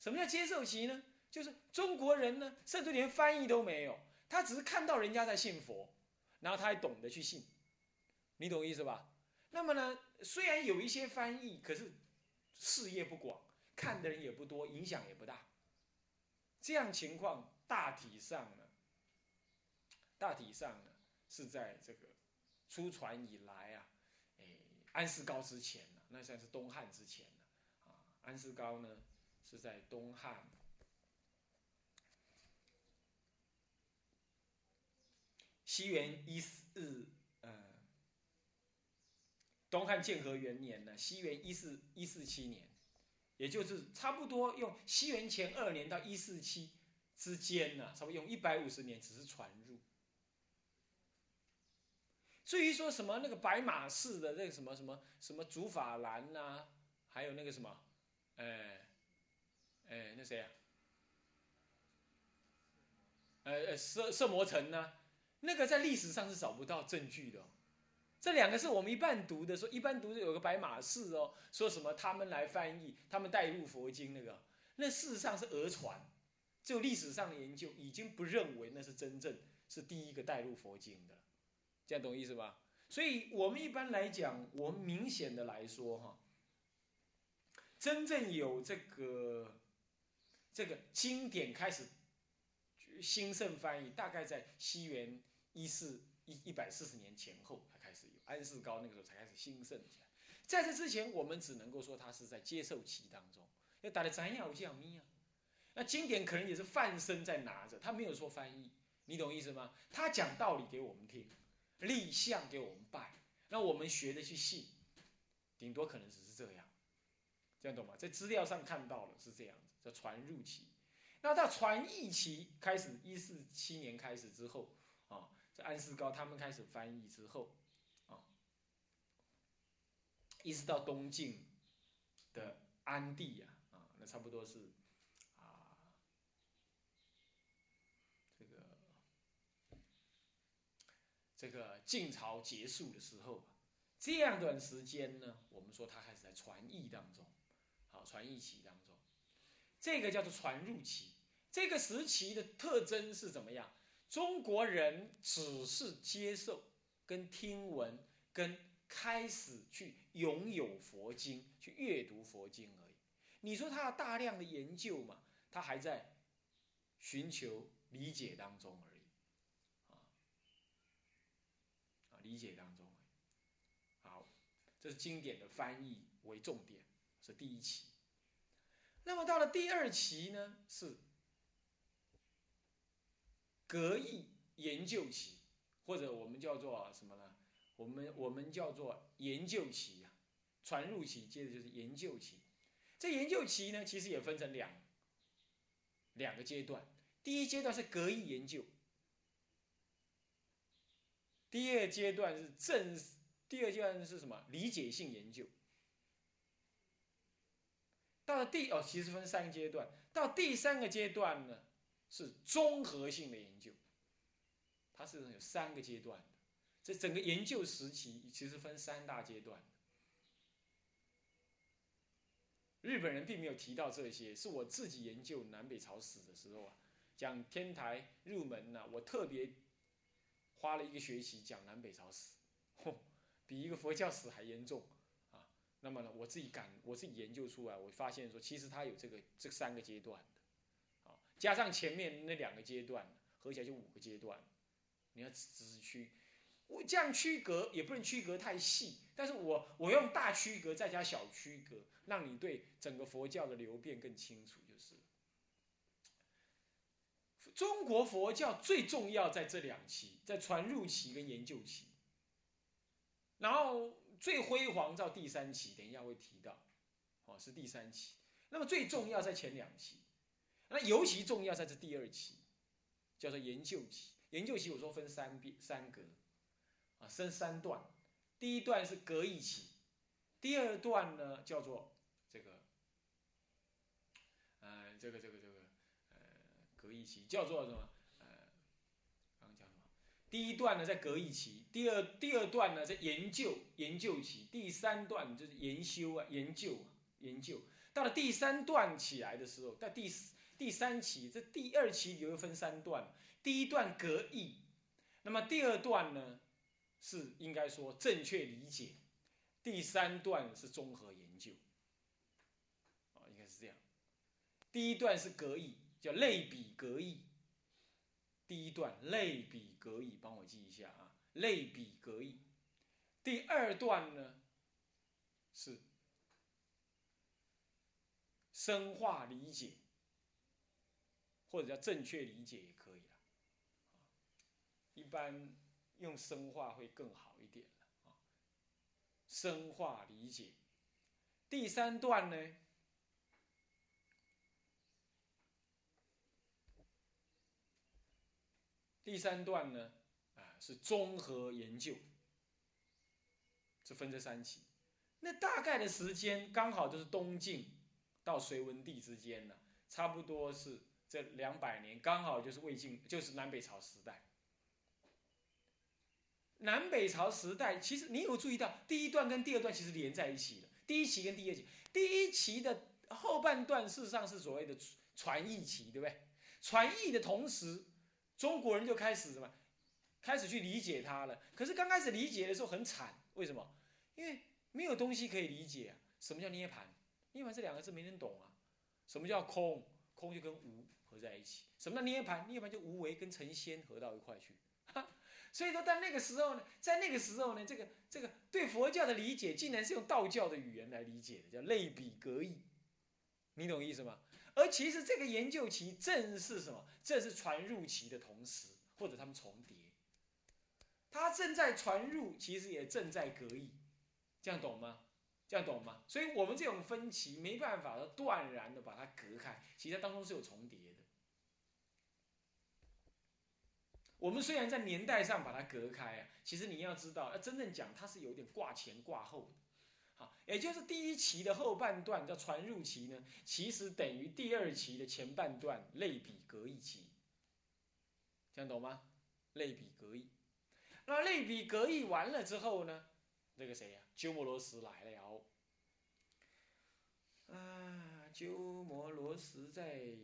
什么叫接受期呢？就是中国人呢，甚至连翻译都没有，他只是看到人家在信佛，然后他还懂得去信，你懂意思吧？那么呢，虽然有一些翻译，可是事业不广，看的人也不多，影响也不大。这样情况大体上呢，大体上呢是在这个出传以来啊，哎，安世高之前呢，那算是东汉之前了啊。安世高呢是在东汉。西元一四，呃，东汉建和元年呢，西元一四一四七年，也就是差不多用西元前二年到一四七之间呢，差不多用一百五十年，只是传入。至于说什么那个白马寺的那个什么什么什么竺法兰呐，还有那个什么，哎，哎，那谁啊？呃呃，色色魔城呢？那个在历史上是找不到证据的，这两个是我们一般读的，说一般读的有个白马寺哦，说什么他们来翻译，他们带入佛经那个，那事实上是讹传，就历史上的研究已经不认为那是真正是第一个带入佛经的，这样懂意思吧？所以我们一般来讲，我们明显的来说哈，真正有这个这个经典开始兴盛翻译，大概在西元。一四一一百四十年前后才开始有安世高那个时候才开始兴盛起来，在这之前我们只能够说他是在接受期当中，要打的怎样讲咪啊？那经典可能也是范生在拿着，他没有说翻译，你懂意思吗？他讲道理给我们听，立像给我们拜，那我们学的去信，顶多可能只是这样，这样懂吗？在资料上看到了是这样子，叫传入期，那到传译期开始，一四七年开始之后啊。安世高他们开始翻译之后，啊，一直到东晋的安帝呀，啊，那差不多是啊，这个这个晋朝结束的时候，这样段时间呢，我们说他开始在传译当中，传译期当中，这个叫做传入期，这个时期的特征是怎么样？中国人只是接受、跟听闻、跟开始去拥有佛经、去阅读佛经而已。你说他大量的研究嘛？他还在寻求理解当中而已，啊啊，理解当中。好，这是经典的翻译为重点，是第一期。那么到了第二期呢？是。格义研究期，或者我们叫做什么呢？我们我们叫做研究期呀，传入期，接着就是研究期。这研究期呢，其实也分成两两个阶段。第一阶段是格义研究，第二阶段是正，第二阶段是什么？理解性研究。到了第哦，其实分三个阶段。到第三个阶段呢？是综合性的研究，它是有三个阶段的。这整个研究时期其实分三大阶段。日本人并没有提到这些，是我自己研究南北朝史的时候啊，讲天台入门呢，我特别花了一个学期讲南北朝史，嚯，比一个佛教史还严重。那么呢，我自己感我自己研究出来，我发现说，其实它有这个这三个阶段的。加上前面那两个阶段，合起来就五个阶段。你要仔细区，我这样区隔也不能区隔太细，但是我我用大区隔再加小区隔，让你对整个佛教的流变更清楚就是。中国佛教最重要在这两期，在传入期跟研究期，然后最辉煌到第三期，等一下会提到，哦是第三期。那么最重要在前两期。那尤其重要在这第二期，叫做研究期。研究期我说分三遍三格，啊，分三段。第一段是隔一期，第二段呢叫做这个，呃，这个这个这个，呃，隔一期叫做什么？第一段呢在格义期，第二第二段呢在研究研究期，第三段就是研修啊，研究啊，研究。到了第三段起来的时候，在第第三期，这第二期又分三段，第一段格义，那么第二段呢是应该说正确理解，第三段是综合研究，啊，应该是这样。第一段是格义，叫类比格义。第一段类比格义，帮我记一下啊，类比格义。第二段呢是深化理解，或者叫正确理解也可以了。一般用深化会更好一点了啊。深化理解。第三段呢？第三段呢？啊，是综合研究。是分这三期，那大概的时间刚好就是东晋到隋文帝之间呢，差不多是这两百年，刚好就是魏晋，就是南北朝时代。南北朝时代，其实你有注意到第一段跟第二段其实连在一起的，第一期跟第二期，第一期的后半段事实上是所谓的传译期，对不对？传译的同时，中国人就开始什么，开始去理解它了。可是刚开始理解的时候很惨，为什么？因为没有东西可以理解啊！什么叫涅盘？涅盘这两个字没人懂啊！什么叫空？空就跟无合在一起。什么叫涅盘？涅盘就无为跟成仙合到一块去。所以说，在那个时候呢，在那个时候呢，这个这个对佛教的理解，竟然是用道教的语言来理解的，叫类比格义。你懂意思吗？而其实这个研究期正是什么？正是传入期的同时，或者他们重叠。它正在传入，其实也正在隔异。这样懂吗？这样懂吗？所以我们这种分歧没办法的断然的把它隔开，其实当中是有重叠的。我们虽然在年代上把它隔开啊，其实你要知道，要真正讲它是有点挂前挂后的。好，也就是第一期的后半段叫传入期呢，其实等于第二期的前半段类比隔一期。这样懂吗？类比隔异。那类比隔异完了之后呢？那个谁呀？鸠摩罗什来了。啊，鸠摩罗什在。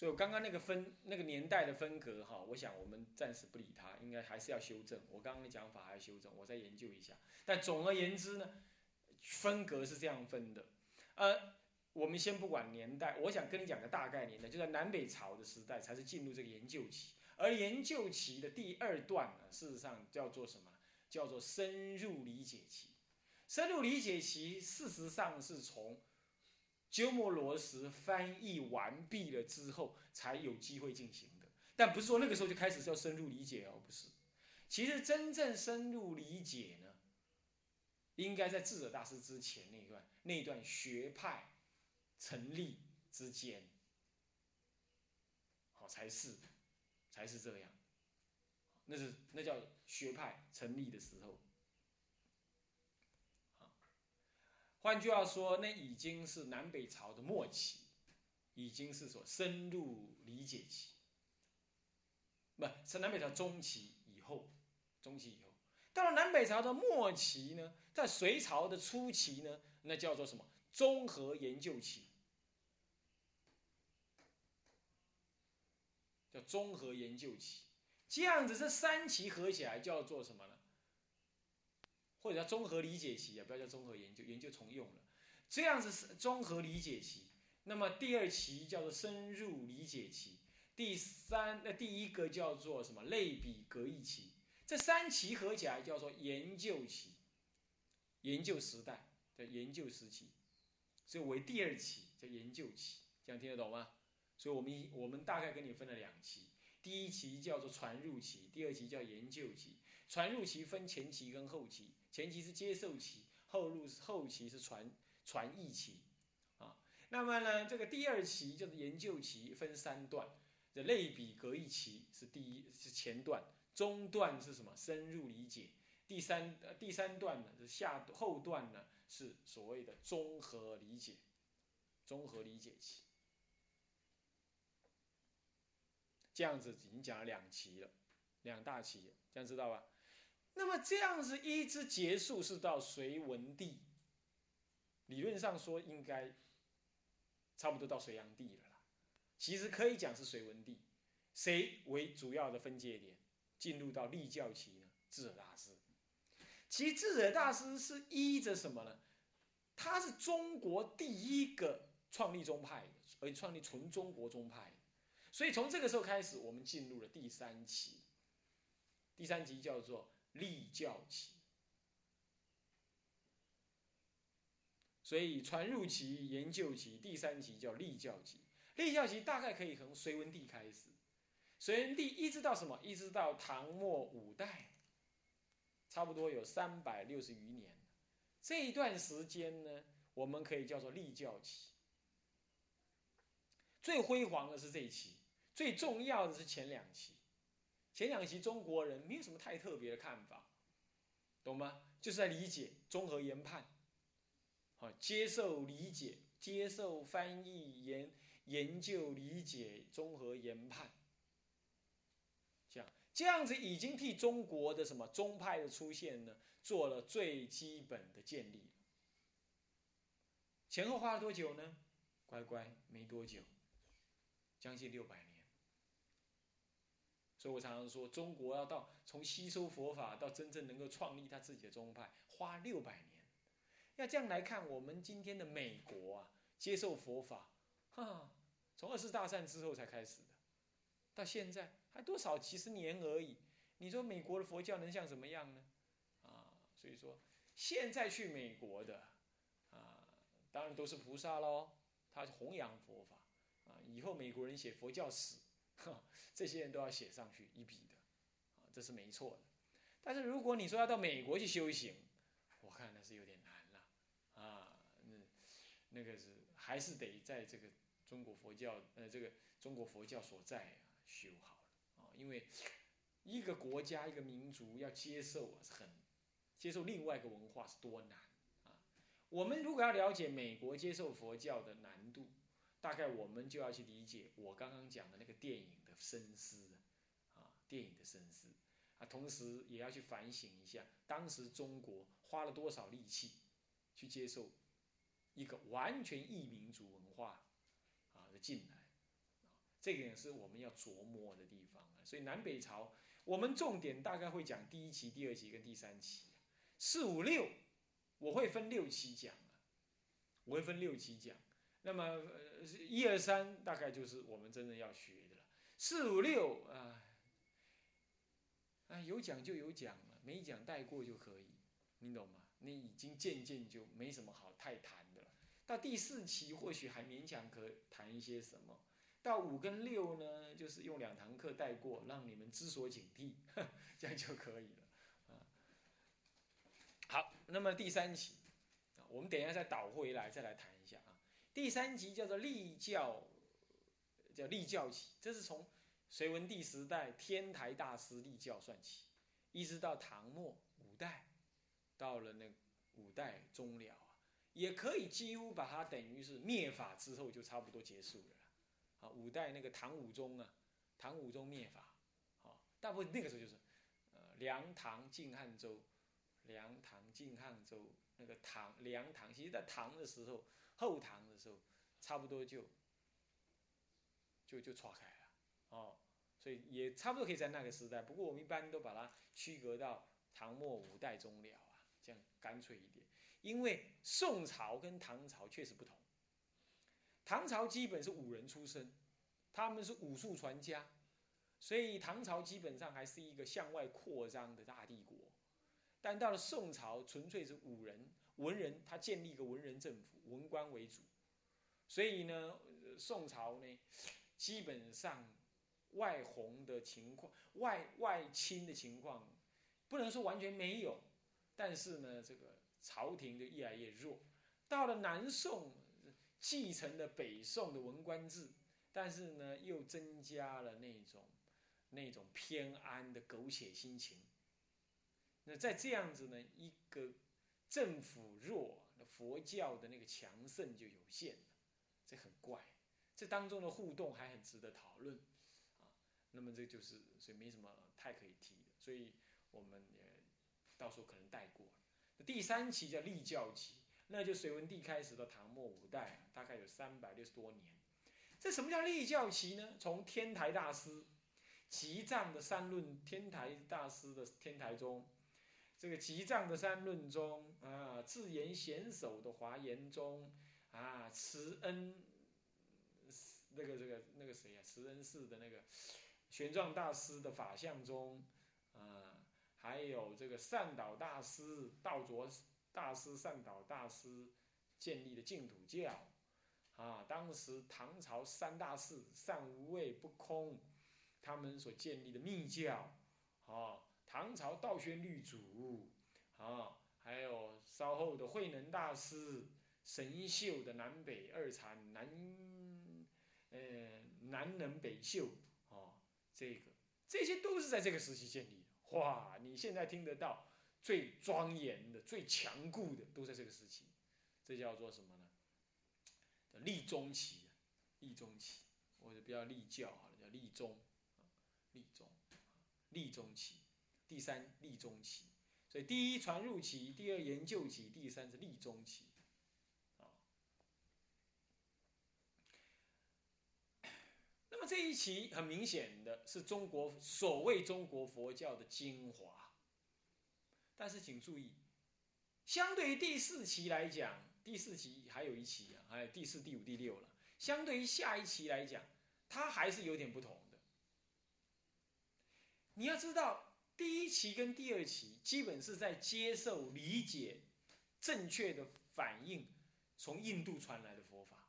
所以我刚刚那个分那个年代的分隔哈，我想我们暂时不理它，应该还是要修正。我刚刚的讲法还要修正，我再研究一下。但总而言之呢，分隔是这样分的，呃。我们先不管年代，我想跟你讲个大概念的，就在南北朝的时代才是进入这个研究期，而研究期的第二段呢，事实上叫做什么？叫做深入理解期。深入理解期事实上是从鸠摩罗什翻译完毕了之后才有机会进行的，但不是说那个时候就开始叫深入理解哦，不是。其实真正深入理解呢，应该在智者大师之前那一段，那一段学派。成立之间，好才是，才是这样，那是那叫学派成立的时候，换句话说，那已经是南北朝的末期，已经是说深入理解期，不是南北朝中期以后，中期以后，到了南北朝的末期呢，在隋朝的初期呢，那叫做什么？综合研究期。叫综合研究期，这样子这三期合起来叫做什么？或者叫综合理解期啊，不要叫综合研究，研究重用了。这样子是综合理解期。那么第二期叫做深入理解期，第三那第一个叫做什么类比格义期。这三期合起来叫做研究期，研究时代的研究时期，所以为第二期叫研究期，这样听得懂吗？所以，我们一我们大概跟你分了两期，第一期叫做传入期，第二期叫研究期。传入期分前期跟后期，前期是接受期，后入后期是传传译期，啊，那么呢，这个第二期就是研究期，分三段，这类比格义期是第一是前段，中段是什么？深入理解，第三呃第三段呢是下后段呢是所谓的综合理解，综合理解期。这样子已经讲了两期了，两大期，这样知道吧？那么这样子一直结束是到隋文帝，理论上说应该差不多到隋炀帝了啦。其实可以讲是隋文帝，谁为主要的分界点？进入到立教期呢？智者大师。其实智者大师是依着什么呢？他是中国第一个创立宗派的，而且创立纯中国宗派。所以从这个时候开始，我们进入了第三期。第三期叫做立教期。所以传入期、研究期，第三期叫立教期。立教期大概可以从隋文帝开始，隋文帝一直到什么？一直到唐末五代，差不多有三百六十余年。这一段时间呢，我们可以叫做立教期。最辉煌的是这一期，最重要的是前两期。前两集中国人没有什么太特别的看法，懂吗？就是在理解、综合研判，好，接受、理解、接受、翻译、研研究、理解、综合研判，这样这样子已经替中国的什么宗派的出现呢，做了最基本的建立。前后花了多久呢？乖乖，没多久。将近六百年，所以我常常说，中国要到从吸收佛法到真正能够创立他自己的宗派，花六百年。要这样来看，我们今天的美国啊，接受佛法，哈，从二次大战之后才开始的，到现在还多少几十年而已。你说美国的佛教能像什么样呢？啊，所以说现在去美国的啊，当然都是菩萨喽，他弘扬佛法啊。以后美国人写佛教史，哈这些人都要写上去一笔的，啊，这是没错的。但是如果你说要到美国去修行，我看那是有点难了，啊，那那个是还是得在这个中国佛教，呃，这个中国佛教所在啊修好了，啊，因为一个国家一个民族要接受啊是很接受另外一个文化是多难啊。我们如果要了解美国接受佛教的难度。大概我们就要去理解我刚刚讲的那个电影的深思，啊，电影的深思，啊，同时也要去反省一下，当时中国花了多少力气去接受一个完全异民族文化啊的进来，啊，这个也是我们要琢磨的地方啊。所以南北朝，我们重点大概会讲第一期、第二期跟第三期，四五六我会分六期讲啊，我会分六期讲。那么，呃，一二三大概就是我们真正要学的了。四五六啊，啊有讲就有讲了，没讲带过就可以，你懂吗？你已经渐渐就没什么好太谈的了。到第四期或许还勉强可谈一些什么。到五跟六呢，就是用两堂课带过，让你们知所警惕，这样就可以了。啊，好，那么第三期，我们等一下再倒回来再来谈一下。第三集叫做立教，叫立教起，这是从隋文帝时代天台大师立教算起，一直到唐末五代，到了那五代终了啊，也可以几乎把它等于是灭法之后就差不多结束了啊。五代那个唐武宗啊，唐武宗灭法，啊，大部分那个时候就是，呃，梁唐晋汉周，梁唐晋汉周那个唐梁唐，其实在唐的时候。后唐的时候，差不多就就就岔开了，哦，所以也差不多可以在那个时代。不过我们一般都把它区隔到唐末五代中了啊，这样干脆一点。因为宋朝跟唐朝确实不同，唐朝基本是武人出身，他们是武术传家，所以唐朝基本上还是一个向外扩张的大帝国。但到了宋朝，纯粹是武人。文人他建立一个文人政府，文官为主，所以呢，宋朝呢，基本上外红的情况、外外侵的情况，不能说完全没有，但是呢，这个朝廷就越来越弱。到了南宋，继承了北宋的文官制，但是呢，又增加了那种那种偏安的苟且心情。那在这样子呢，一个。政府弱，那佛教的那个强盛就有限了，这很怪。这当中的互动还很值得讨论，啊，那么这就是所以没什么太可以提的，所以我们也到时候可能带过。第三期叫立教期，那就隋文帝开始到唐末五代，大概有三百六十多年。这什么叫立教期呢？从天台大师集藏的三论，天台大师的天台中，这个集藏的三论中啊，自言贤首的华严中啊，慈恩那个这个那个谁呀？慈恩寺的那个玄奘大师的法相中啊，还有这个善导大师道卓大师善导大师建立的净土教。啊，当时唐朝三大寺善无畏不空，他们所建立的密教，啊，唐朝道宣律祖，啊，还有稍后的慧能大师，神秀的南北二禅南，呃，南能北秀，啊，这个这些都是在这个时期建立的。哇，你现在听得到最庄严的、最强固的，都在这个时期，这叫做什么呢？叫？立中期，立中期，或者不要立教好了，叫立中，立中，立中期，第三立中期，所以第一传入期，第二研究期，第三是立中期，啊，那么这一期很明显的是中国所谓中国佛教的精华，但是请注意，相对于第四期来讲。第四期还有一期啊，还有第四、第五、第六了。相对于下一期来讲，它还是有点不同的。你要知道，第一期跟第二期基本是在接受、理解、正确的反映从印度传来的佛法，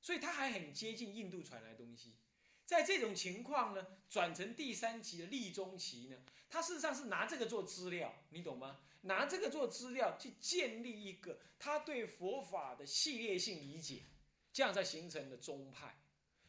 所以它还很接近印度传来东西。在这种情况呢，转成第三期的立中期呢，它事实上是拿这个做资料，你懂吗？拿这个做资料去建立一个他对佛法的系列性理解，这样才形成了宗派，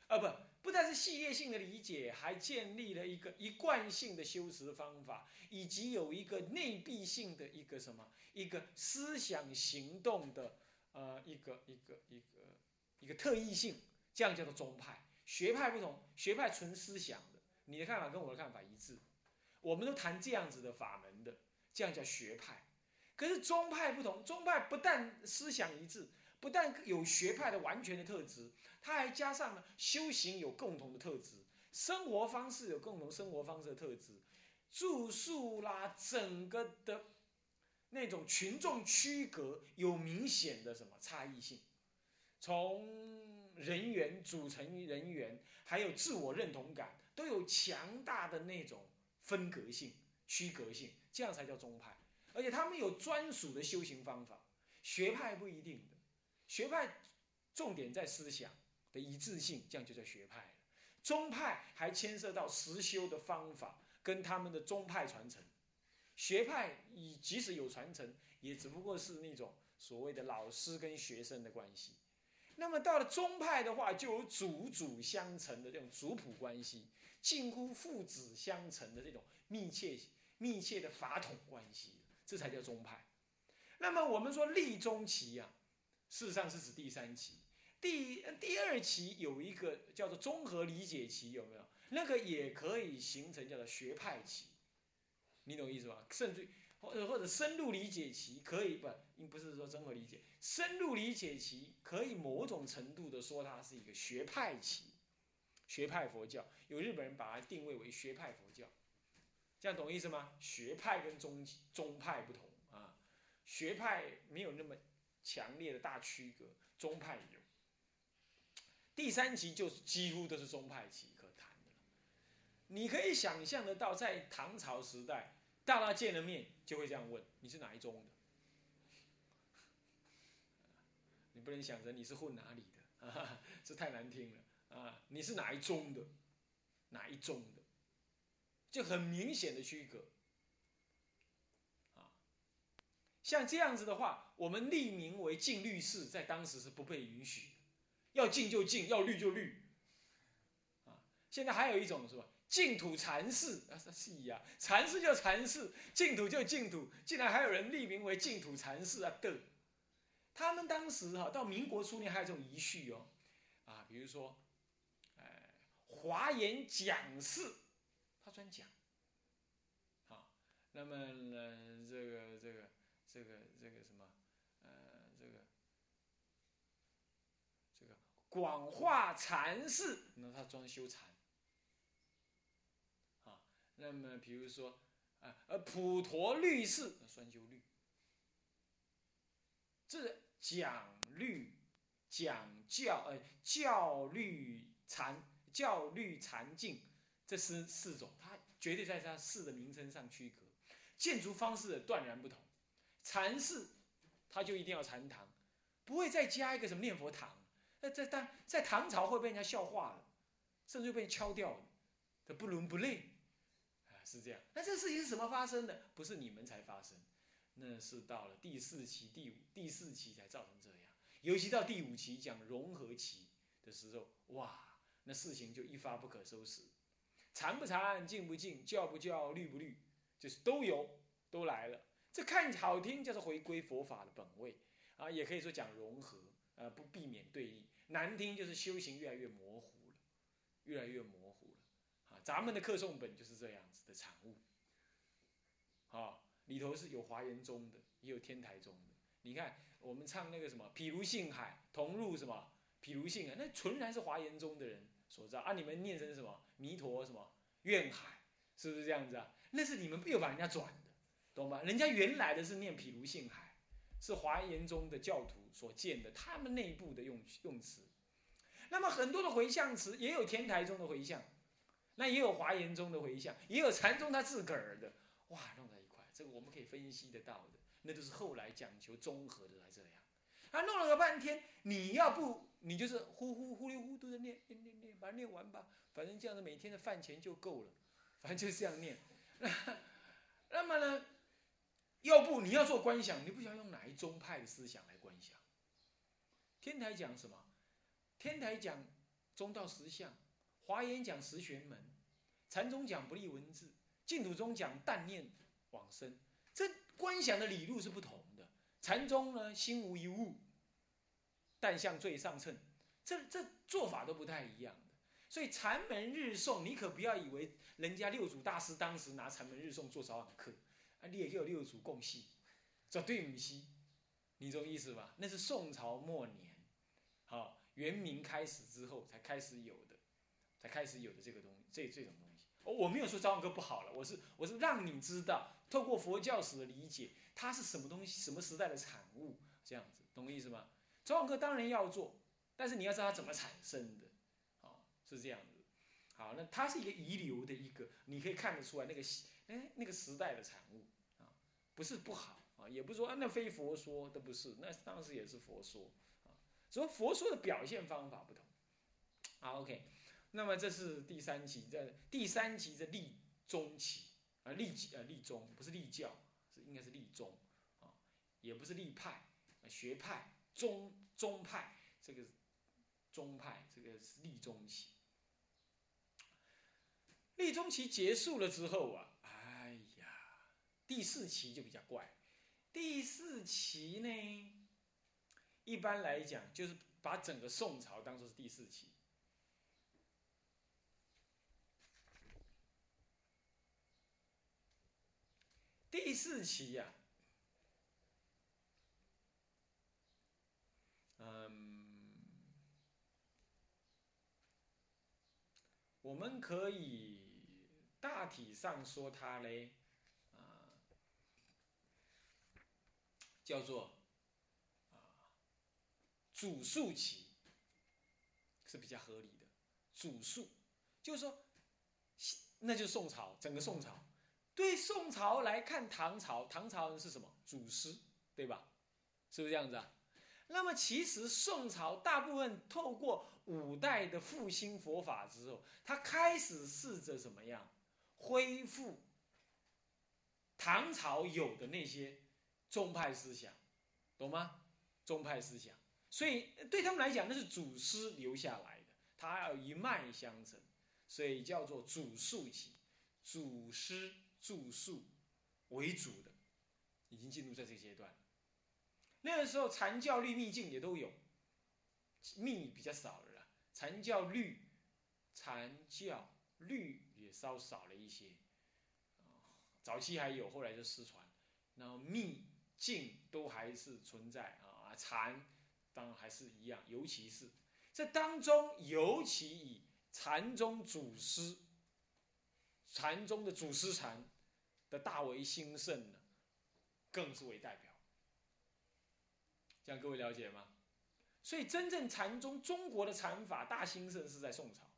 啊不，不但是系列性的理解，还建立了一个一贯性的修持方法，以及有一个内壁性的一个什么，一个思想行动的呃一个一个一个一个特异性，这样叫做宗派。学派不同，学派纯思想的，你的看法跟我的看法一致，我们都谈这样子的法门的。这样叫学派，可是宗派不同，宗派不但思想一致，不但有学派的完全的特质，它还加上了修行有共同的特质，生活方式有共同生活方式的特质，住宿啦，整个的那种群众区隔有明显的什么差异性，从人员组成人员，还有自我认同感，都有强大的那种分隔性、区隔性。这样才叫宗派，而且他们有专属的修行方法，学派不一定，学派重点在思想的一致性，这样就叫学派了。宗派还牵涉到实修的方法跟他们的宗派传承，学派以即使有传承，也只不过是那种所谓的老师跟学生的关系。那么到了宗派的话，就有祖祖相承的这种族谱关系，近乎父子相承的这种密切。密切的法统关系，这才叫宗派。那么我们说立宗期呀，事实上是指第三期。第第二期有一个叫做综合理解期，有没有？那个也可以形成叫做学派期，你懂意思吧？甚至或者或者深入理解期可以不？不是说综合理解，深入理解期可以某种程度的说它是一个学派期，学派佛教有日本人把它定位为学派佛教。这样懂意思吗？学派跟宗宗派不同啊，学派没有那么强烈的大区隔，宗派有。第三期就是几乎都是宗派期可谈的了。你可以想象得到，在唐朝时代，大家见了面就会这样问：你是哪一宗的？你不能想着你是混哪里的，这太难听了啊！你是哪一宗的？哪一宗的？就很明显的区隔，啊，像这样子的话，我们立名为净律寺，在当时是不被允许的，要净就净，要律就律，啊，现在还有一种是吧？净土禅寺。啊，是呀，禅寺就禅寺，净土就净土，竟然还有人立名为净土禅寺啊的，他们当时哈到民国初年还有这种遗序哦，啊，比如说，哎，华严讲寺，他专讲。好，那么呢，这个这个这个这个什么，呃，这个这个广化禅寺，那他装修禅。啊，那么比如说啊，呃，普陀律释，专修律。这讲律。讲教呃教律禅教律禅境，这是四种，它绝对在它寺的名称上区隔，建筑方式断然不同。禅寺，它就一定要禅堂，不会再加一个什么念佛堂。那在但在唐朝会被人家笑话了，甚至被敲掉了，这不伦不类啊，是这样。那这事情是什么发生的？不是你们才发生，那是到了第四期、第五、第四期才造成这样。尤其到第五期讲融合期的时候，哇，那事情就一发不可收拾，禅不禅，静不静，教不教，律不律，就是都有，都来了。这看好听，叫做回归佛法的本位啊，也可以说讲融合，呃，不避免对立；难听就是修行越来越模糊了，越来越模糊了。啊，咱们的课诵本就是这样子的产物。啊，里头是有华严宗的，也有天台宗的，你看。我们唱那个什么，譬如信海，同入什么？譬如信海，那纯然是华严宗的人所造啊。你们念成什么？弥陀什么？愿海，是不是这样子啊？那是你们又把人家转，懂吗？人家原来的是念譬如信海，是华严宗的教徒所建的，他们内部的用用词。那么很多的回向词，也有天台宗的回向，那也有华严宗的回向，也有禅宗他自个儿的，哇，弄在一块，这个我们可以分析得到的。那都是后来讲求综合的来这样，他弄了个半天，你要不你就是呼呼呼里呼涂的念念念念，把它念完吧，反正这样子每天的饭钱就够了，反正就这样念。那么呢，要不你要做观想，你不晓得用哪一宗派的思想来观想。天台讲什么？天台讲中道实相，华严讲十玄门，禅宗讲不立文字，净土宗讲但念往生。这观想的理路是不同的，禅宗呢心无一物，但向最上乘，这这做法都不太一样的。所以禅门日诵，你可不要以为人家六祖大师当时拿禅门日诵做早晚课，啊，你也有六祖共系，这对不起，你懂意思吧？那是宋朝末年，好元明开始之后才开始有的，才开始有的这个东西，这这种东西。哦我没有说早晚课不好了，我是我是让你知道。透过佛教史的理解，它是什么东西？什么时代的产物？这样子，懂我意思吗？早晚课当然要做，但是你要知道它怎么产生的，啊，是这样子。好，那它是一个遗留的一个，你可以看得出来那个，哎，那个时代的产物，不是不好啊，也不是说啊那非佛说都不是，那当时也是佛说啊，只佛说的表现方法不同。好，OK，那么这是第三期，在第三期的立中期。啊，立呃立宗不是立教，是应该是立宗，啊，也不是立派，学派宗宗派，这个宗派这个是立宗期。立宗期结束了之后啊，哎，第四期就比较怪。第四期呢，一般来讲就是把整个宋朝当做是第四期。第四期呀，嗯，我们可以大体上说它嘞，叫做啊主数期是比较合理的。主数就是说，那就是宋朝，整个宋朝。对宋朝来看，唐朝，唐朝人是什么祖师，对吧？是不是这样子啊？那么其实宋朝大部分透过五代的复兴佛法之后，他开始试着怎么样恢复唐朝有的那些宗派思想，懂吗？宗派思想，所以对他们来讲，那是祖师留下来的，他要一脉相承，所以叫做祖述起，祖师。著述为主的，已经进入在这个阶段。那个时候禅教律秘境也都有，密比较少了。禅教律禅教律也稍少了一些，早期还有，后来就失传。然后密静都还是存在啊，禅当然还是一样，尤其是这当中，尤其以禅宗祖师、禅宗的祖师禅的大为兴盛呢，更是为代表。这样各位了解吗？所以真正禅宗中国的禅法大兴盛是在宋朝。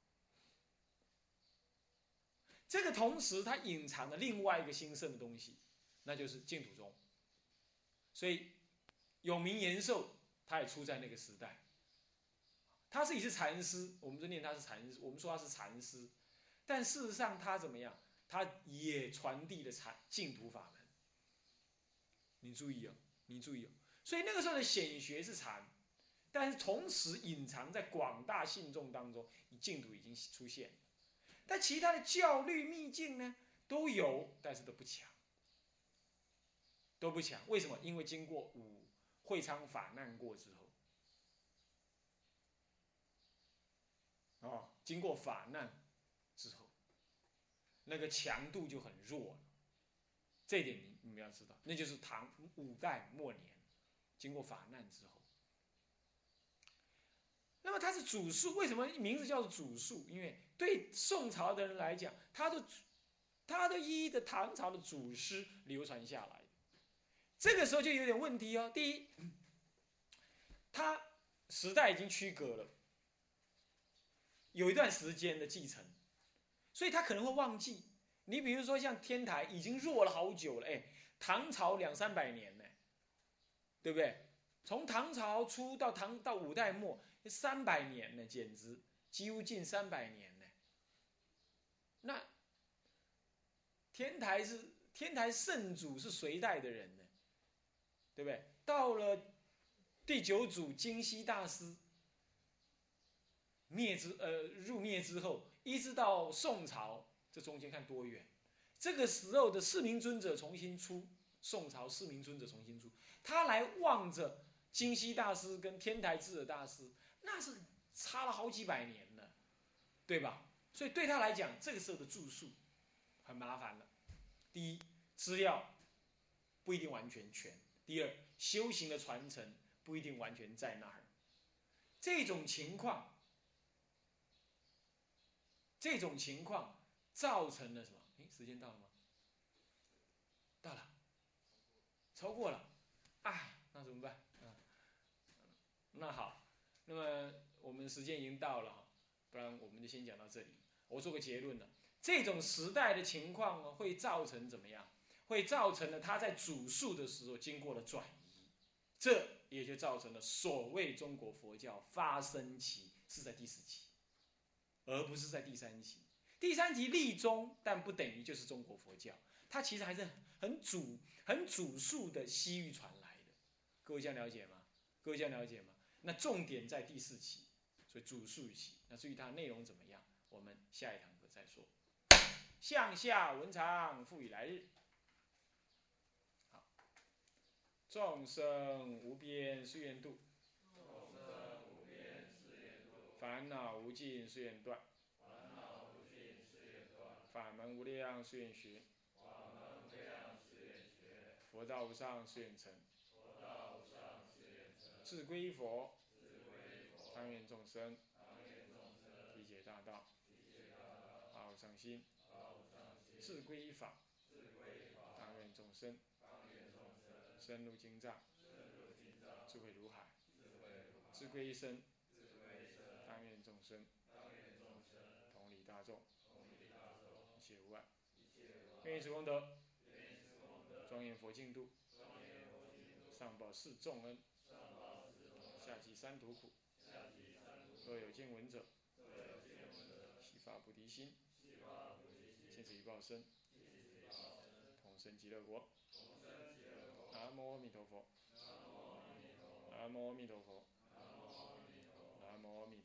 这个同时，它隐藏了另外一个兴盛的东西，那就是净土宗。所以永明延寿，他也出在那个时代。他自己是禅师，我们就念他是禅师，我们说他是禅师，但事实上他怎么样？他也传递了禅净土法门。你注意哦，你注意哦。所以那个时候的显学是禅，但是同时隐藏在广大信众当中，净土已经出现。但其他的教律秘境呢，都有，但是都不强，都不强。为什么？因为经过五会昌法难过之后，哦，经过法难之后，那个强度就很弱了。这点你你们要知道，那就是唐五代末年。经过法难之后，那么它是祖述，为什么名字叫做祖述？因为对宋朝的人来讲，他的他的依的唐朝的祖师流传下来，这个时候就有点问题哦。第一，他时代已经区隔了，有一段时间的继承，所以他可能会忘记。你比如说像天台已经弱了好久了，哎，唐朝两三百年呢。对不对？从唐朝初到唐到五代末，三百年呢，简直几乎近三百年呢。那天台是天台圣祖是隋代的人呢，对不对？到了第九祖金熙大师灭之呃入灭之后，一直到宋朝，这中间看多远？这个时候的四明尊者重新出，宋朝四明尊者重新出。他来望着金溪大师跟天台智者大师，那是差了好几百年了，对吧？所以对他来讲，这个时候的住宿很麻烦了。第一，资料不一定完全全；第二，修行的传承不一定完全在那儿。这种情况，这种情况造成了什么？哎，时间到了吗？到了，超过了。啊，那怎么办？啊，那好，那么我们时间已经到了，不然我们就先讲到这里。我做个结论了，这种时代的情况，会造成怎么样？会造成了他在主述的时候经过了转移，这也就造成了所谓中国佛教发生期是在第四期，而不是在第三期。第三期立宗，但不等于就是中国佛教，它其实还是很主、很主述的西域传来的。各位这样了解吗？各位这样了解吗？那重点在第四期，所以主述一期。那至于它内容怎么样，我们下一堂课再说。向下文长复以来日。好，众生无边誓愿度，众生无边誓愿度，烦恼无尽誓愿断，烦恼无尽誓愿断，法门无量誓愿学，法门无量誓愿学，佛道无上誓愿成。自归佛，当愿众生。理解大道，好上心；自归法，当愿众生深入经藏，智慧如海；智归一生，当愿众生同理大众，一切无碍。愿以此功德，庄严佛净土，上报四重恩。下济三途苦，若有见闻者，悉发菩提心，尽此一报身，同生极乐国。南无阿弥陀佛，南无阿弥陀佛，南无阿弥。